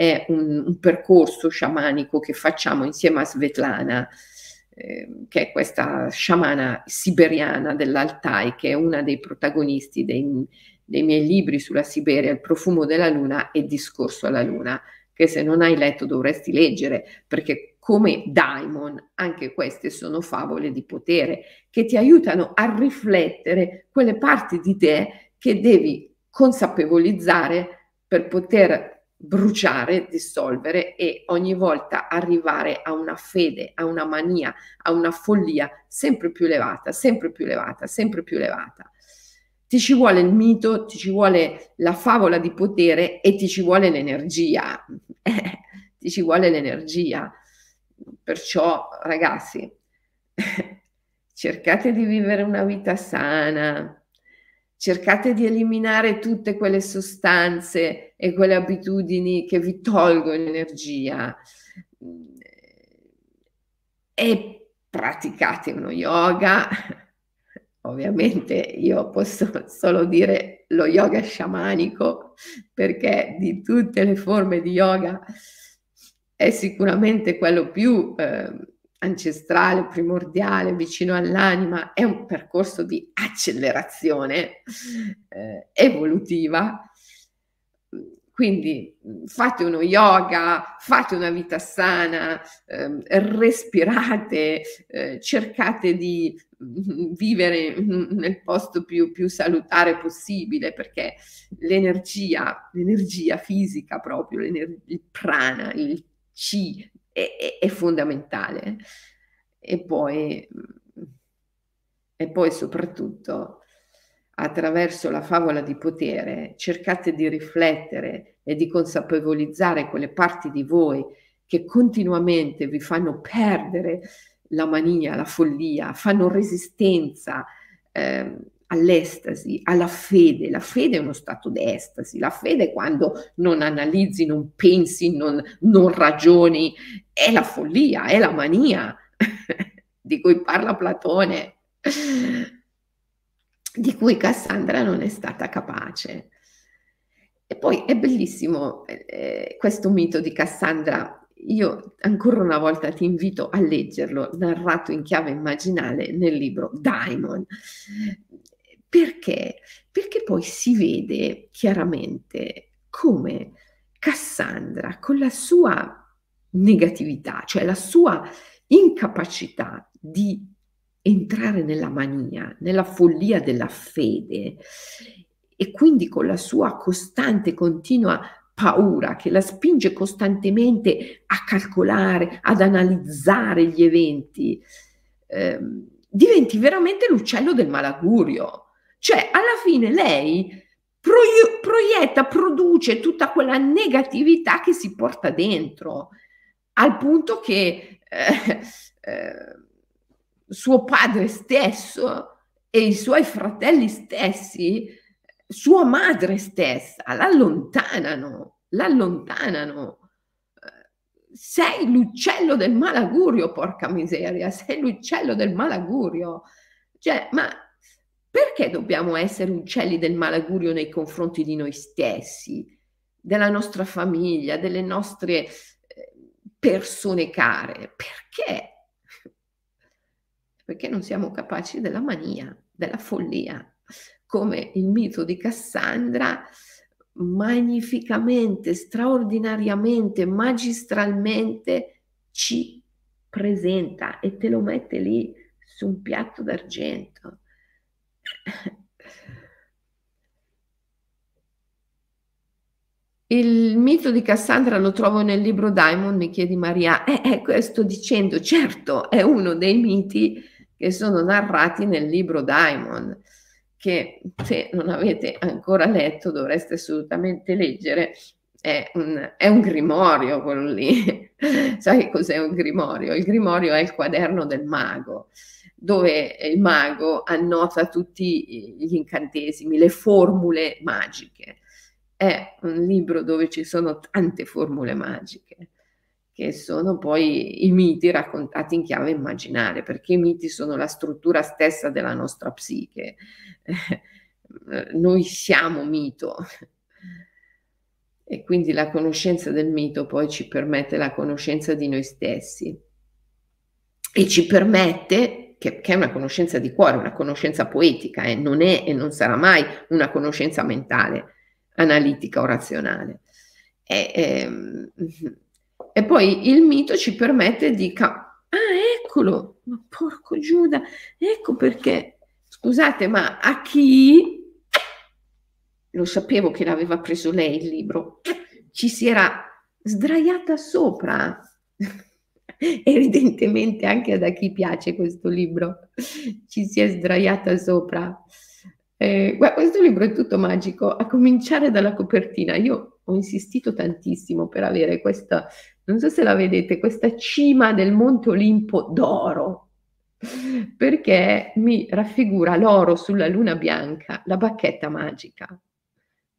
È un, un percorso sciamanico che facciamo insieme a Svetlana, eh, che è questa sciamana siberiana dell'Altai, che è una dei protagonisti dei, dei miei libri sulla Siberia, Il profumo della luna e Discorso alla luna, che se non hai letto dovresti leggere, perché come Daimon, anche queste sono favole di potere che ti aiutano a riflettere quelle parti di te che devi consapevolizzare per poter bruciare, dissolvere e ogni volta arrivare a una fede, a una mania, a una follia sempre più elevata, sempre più elevata, sempre più elevata. Ti ci vuole il mito, ti ci vuole la favola di potere e ti ci vuole l'energia. (laughs) Ti ci vuole l'energia. Perciò, ragazzi, (laughs) cercate di vivere una vita sana, cercate di eliminare tutte quelle sostanze e quelle abitudini che vi tolgono energia e praticate uno yoga. Ovviamente io posso solo dire lo yoga sciamanico perché di tutte le forme di yoga è sicuramente quello più eh, ancestrale, primordiale, vicino all'anima, è un percorso di accelerazione eh, evolutiva. Quindi fate uno yoga, fate una vita sana, eh, respirate, eh, cercate di vivere nel posto più, più salutare possibile perché l'energia, l'energia fisica proprio, il prana, il chi è, è, fondamentale. E poi, e poi soprattutto attraverso la favola di potere cercate di riflettere e di consapevolizzare quelle parti di voi che continuamente vi fanno perdere la mania, la follia, fanno resistenza, eh, all'estasi, alla fede. La fede è uno stato d'estasi, la fede è quando non analizzi, non pensi, non, non ragioni, è la follia, è la mania (laughs) di cui parla Platone, di cui Cassandra non è stata capace. E poi è bellissimo eh, questo mito di Cassandra. Io ancora una volta ti invito a leggerlo, narrato in chiave immaginale nel libro Daimon. Perché? Perché poi si vede chiaramente come Cassandra, con la sua negatività, cioè la sua incapacità di entrare nella mania, nella follia della fede e quindi con la sua costante, continua paura che la spinge costantemente a calcolare, ad analizzare gli eventi, eh, diventi veramente l'uccello del malagurio cioè, alla fine lei proietta, produce tutta quella negatività che si porta dentro, al punto che eh, eh, suo padre stesso e i suoi fratelli stessi, sua madre stessa, l'allontanano, l'allontanano. Sei l'uccello del malagurio, porca miseria, sei l'uccello del malagurio. Cioè, ma perché dobbiamo essere uccelli del malagurio nei confronti di noi stessi, della nostra famiglia, delle nostre eh, persone care? Perché? Perché non siamo capaci della mania, della follia, come il mito di Cassandra magnificamente, straordinariamente, magistralmente ci presenta e te lo mette lì su un piatto d'argento. Il mito di Cassandra lo trovo nel libro Diamond, mi chiedi Maria. Eh, eh, sto dicendo, certo, è uno dei miti che sono narrati nel libro Diamond, che se non avete ancora letto dovreste assolutamente leggere. È un, è un grimorio quello lì. (laughs) Sai cos'è un grimorio? Il grimorio è il quaderno del mago dove il mago annota tutti gli incantesimi, le formule magiche. È un libro dove ci sono tante formule magiche che sono poi i miti raccontati in chiave immaginale, perché i miti sono la struttura stessa della nostra psiche. Noi siamo mito e quindi la conoscenza del mito poi ci permette la conoscenza di noi stessi e ci permette, che, che è una conoscenza di cuore, una conoscenza poetica, eh, non è e non sarà mai una conoscenza mentale, analitica o razionale. E, ehm, (laughs) e poi il mito ci permette di... Ca- ah, eccolo, ma porco Giuda, ecco perché. Scusate, ma a chi... Lo sapevo che l'aveva preso lei il libro, ci si era sdraiata sopra. (laughs) Evidentemente anche da chi piace questo libro ci si è sdraiata sopra. Eh, guarda, questo libro è tutto magico, a cominciare dalla copertina. Io ho insistito tantissimo per avere questa, non so se la vedete, questa cima del Monte Olimpo d'oro, perché mi raffigura l'oro sulla luna bianca, la bacchetta magica.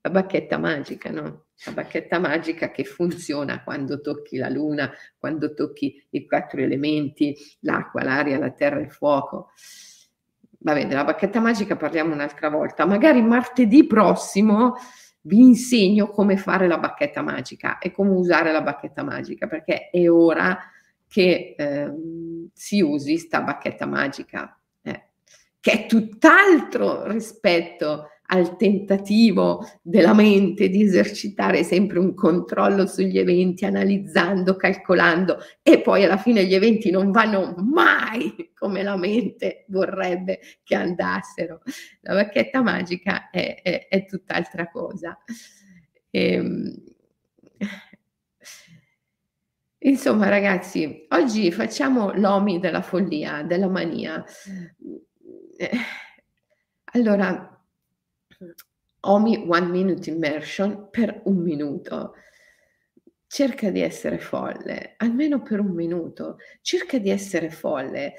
La bacchetta magica, no? La bacchetta magica che funziona quando tocchi la luna, quando tocchi i quattro elementi, l'acqua, l'aria, la terra e il fuoco vabbè, della bacchetta magica parliamo un'altra volta. Magari martedì prossimo vi insegno come fare la bacchetta magica e come usare la bacchetta magica, perché è ora che eh, si usi sta bacchetta magica, eh, che è tutt'altro rispetto al tentativo della mente di esercitare sempre un controllo sugli eventi, analizzando, calcolando e poi alla fine gli eventi non vanno mai come la mente vorrebbe che andassero. La bacchetta magica è, è, è tutt'altra cosa. E, ehm, insomma, ragazzi, oggi facciamo l'OMI della follia, della mania. Eh, allora, OMI One Minute Immersion per un minuto. Cerca di essere folle, almeno per un minuto. Cerca di essere folle.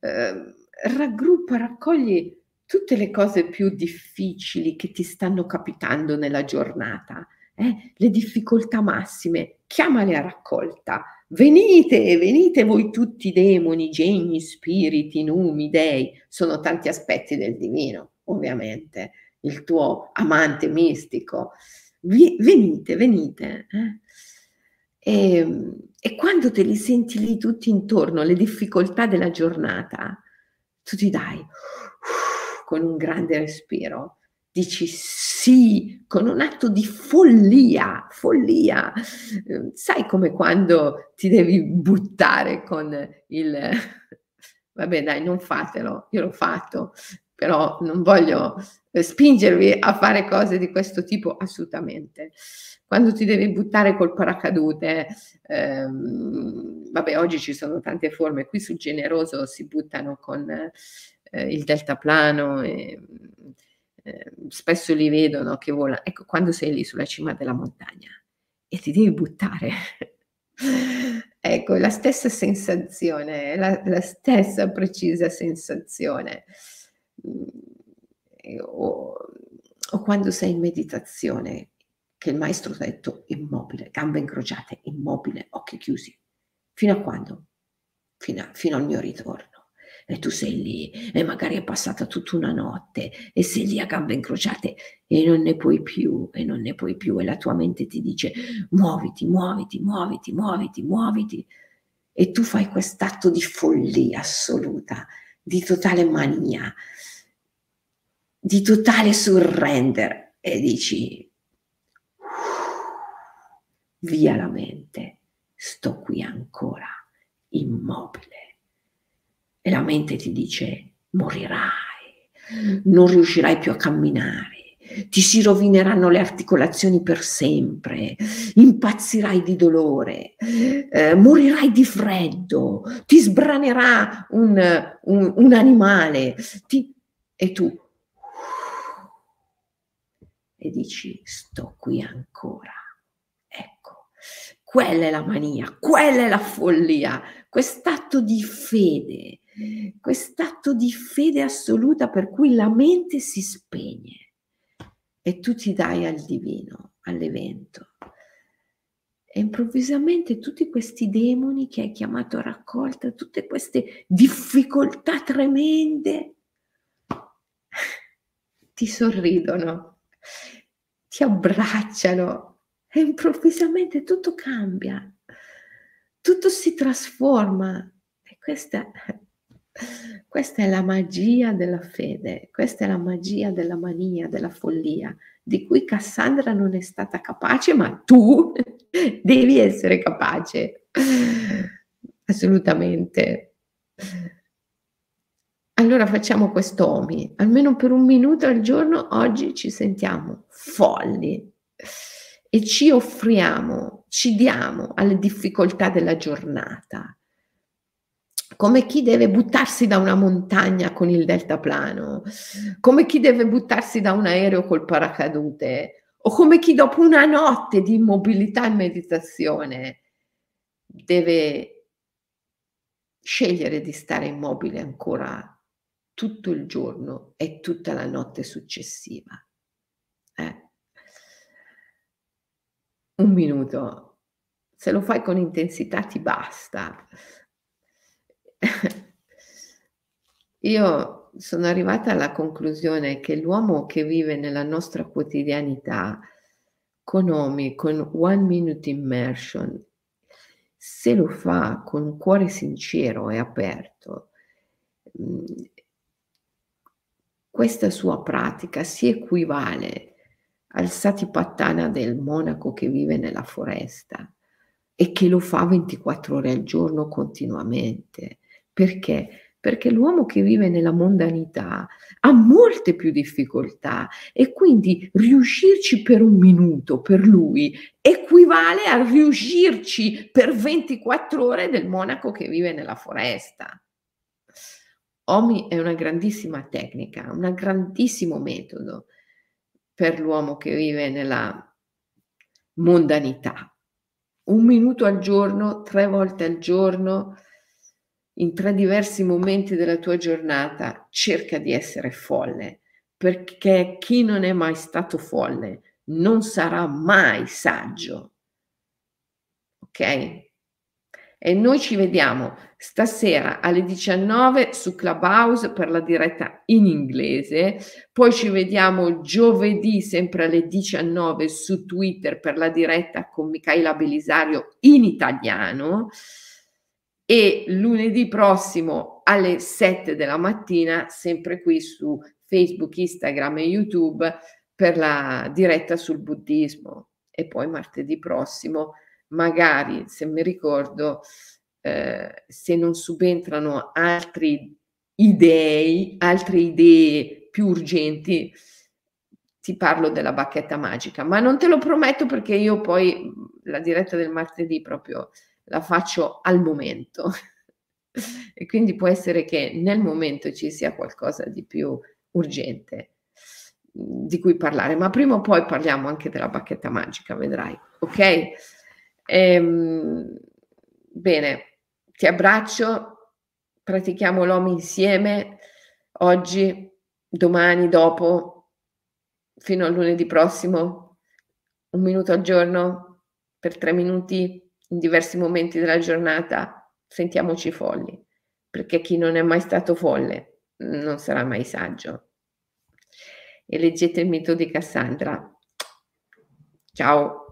Eh, raggruppa, raccogli tutte le cose più difficili che ti stanno capitando nella giornata, eh? le difficoltà massime, chiamale a raccolta. Venite, venite voi tutti demoni, geni, spiriti, numi, dei, sono tanti aspetti del divino, ovviamente il tuo amante mistico, vi, venite, venite. Eh? E, e, quando te li senti lì tutti intorno, le difficoltà della giornata, tu ti dai con un grande respiro, dici sì, con un atto di follia, follia. Sai come quando ti devi buttare con il... (laughs) Vabbè dai, non fatelo, io l'ho fatto, però non voglio eh, spingervi a fare cose di questo tipo assolutamente. Quando ti devi buttare col paracadute, ehm, vabbè, oggi ci sono tante forme, qui sul generoso si buttano con eh, il deltaplano e eh, spesso li vedono che volano. Ecco, quando sei lì sulla cima della montagna e ti devi buttare. (laughs) ecco, la stessa sensazione, la, la stessa precisa sensazione o, o quando sei in meditazione, che il maestro ha detto immobile, gambe incrociate, immobile, occhi chiusi. Fino a quando? Fino, a, fino al mio ritorno. E tu sei lì e magari è passata tutta una notte e sei lì a gambe incrociate e non ne puoi più e non ne puoi più e la tua mente ti dice muoviti, muoviti, muoviti, muoviti, muoviti e tu fai quest'atto di follia assoluta, di totale mania, di totale surrender e dici via la mente, sto qui ancora immobile. E la mente ti dice morirai, non riuscirai più a camminare, ti si rovineranno le articolazioni per sempre, impazzirai di dolore, eh, morirai di freddo, ti sbranerà un, un, un animale ti, e tu e dici sto qui ancora. Ecco, quella è la mania, quella è la follia, quest'atto di fede, quest'atto di fede assoluta per cui la mente si spegne e tu ti dai al divino, all'evento. E improvvisamente tutti questi demoni che hai chiamato a raccolta, tutte queste difficoltà tremende, (laughs) ti sorridono, ti abbracciano e improvvisamente tutto cambia, tutto si trasforma. E questa, questa è la magia della fede, questa è la magia della mania, della follia, di cui Cassandra non è stata capace, ma tu (laughs) devi essere capace. Assolutamente. Allora facciamo questo OMI, almeno per un minuto al giorno oggi ci sentiamo folli e ci offriamo, ci diamo alle difficoltà della giornata, come chi deve buttarsi da una montagna con il deltaplano, come chi deve buttarsi da un aereo col paracadute, o come chi dopo una notte di immobilità e meditazione deve scegliere di stare immobile ancora tutto il giorno e tutta la notte successiva. Eh. Un minuto, se lo fai con intensità ti basta. (laughs) Io sono arrivata alla conclusione che l'uomo che vive nella nostra quotidianità con OMI, con One Minute Immersion, se lo fa con un cuore sincero e aperto, mm, questa sua pratica si equivale al Satipattana del monaco che vive nella foresta e che lo fa 24 ore al giorno continuamente. Perché? Perché l'uomo che vive nella mondanità ha molte più difficoltà e quindi riuscirci per un minuto per lui equivale a riuscirci per 24 ore del monaco che vive nella foresta. OMI è una grandissima tecnica, un grandissimo metodo per l'uomo che vive nella mondanità. Un minuto al giorno, tre volte al giorno, in tre diversi momenti della tua giornata, cerca di essere folle, perché chi non è mai stato folle non sarà mai saggio. Ok? E noi ci vediamo stasera alle 19 su Clubhouse per la diretta in inglese, poi ci vediamo giovedì sempre alle 19 su Twitter per la diretta con Michaela Belisario in italiano. E lunedì prossimo alle 7 della mattina sempre qui su Facebook, Instagram e YouTube per la diretta sul buddismo. E poi martedì prossimo magari, se mi ricordo, eh, se non subentrano altri idee, altre idee più urgenti, ti parlo della bacchetta magica, ma non te lo prometto perché io poi la diretta del martedì proprio la faccio al momento. (laughs) e quindi può essere che nel momento ci sia qualcosa di più urgente di cui parlare, ma prima o poi parliamo anche della bacchetta magica, vedrai, ok? Ehm, bene, ti abbraccio, pratichiamo l'OM insieme oggi, domani, dopo, fino a lunedì prossimo, un minuto al giorno, per tre minuti, in diversi momenti della giornata, sentiamoci folli, perché chi non è mai stato folle non sarà mai saggio. E leggete il mito di Cassandra. Ciao.